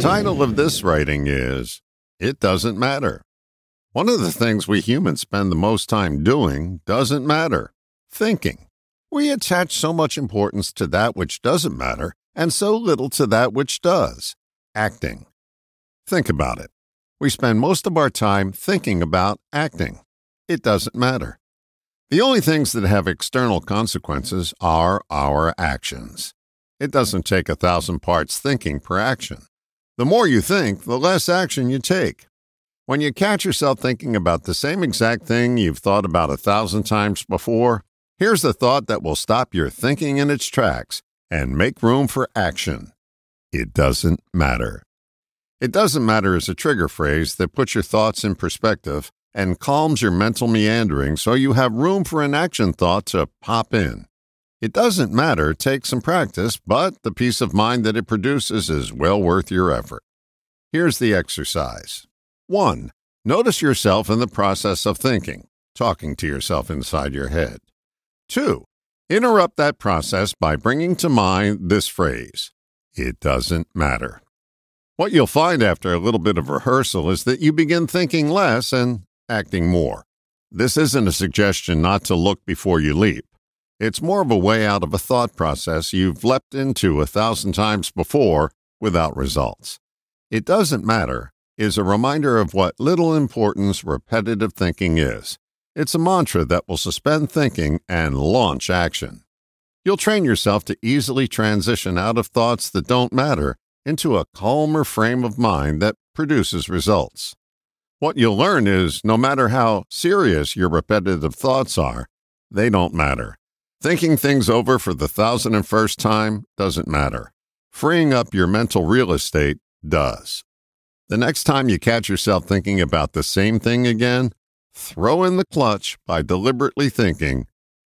Title of this writing is It Doesn't Matter. One of the things we humans spend the most time doing doesn't matter thinking. We attach so much importance to that which doesn't matter and so little to that which does acting. Think about it. We spend most of our time thinking about acting. It doesn't matter. The only things that have external consequences are our actions. It doesn't take a thousand parts thinking per action. The more you think, the less action you take. When you catch yourself thinking about the same exact thing you've thought about a thousand times before, here's the thought that will stop your thinking in its tracks and make room for action. It doesn't matter. It doesn't matter is a trigger phrase that puts your thoughts in perspective and calms your mental meandering so you have room for an action thought to pop in. It doesn't matter takes some practice, but the peace of mind that it produces is well worth your effort. Here's the exercise 1. Notice yourself in the process of thinking, talking to yourself inside your head. 2. Interrupt that process by bringing to mind this phrase It doesn't matter. What you'll find after a little bit of rehearsal is that you begin thinking less and acting more. This isn't a suggestion not to look before you leap. It's more of a way out of a thought process you've leapt into a thousand times before without results. It doesn't matter is a reminder of what little importance repetitive thinking is. It's a mantra that will suspend thinking and launch action. You'll train yourself to easily transition out of thoughts that don't matter into a calmer frame of mind that produces results. What you'll learn is no matter how serious your repetitive thoughts are, they don't matter. Thinking things over for the thousand and first time doesn't matter. Freeing up your mental real estate does. The next time you catch yourself thinking about the same thing again, throw in the clutch by deliberately thinking,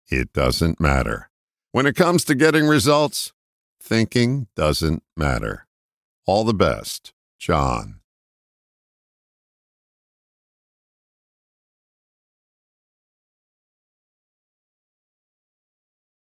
it doesn't matter. When it comes to getting results, thinking doesn't matter. All the best, John.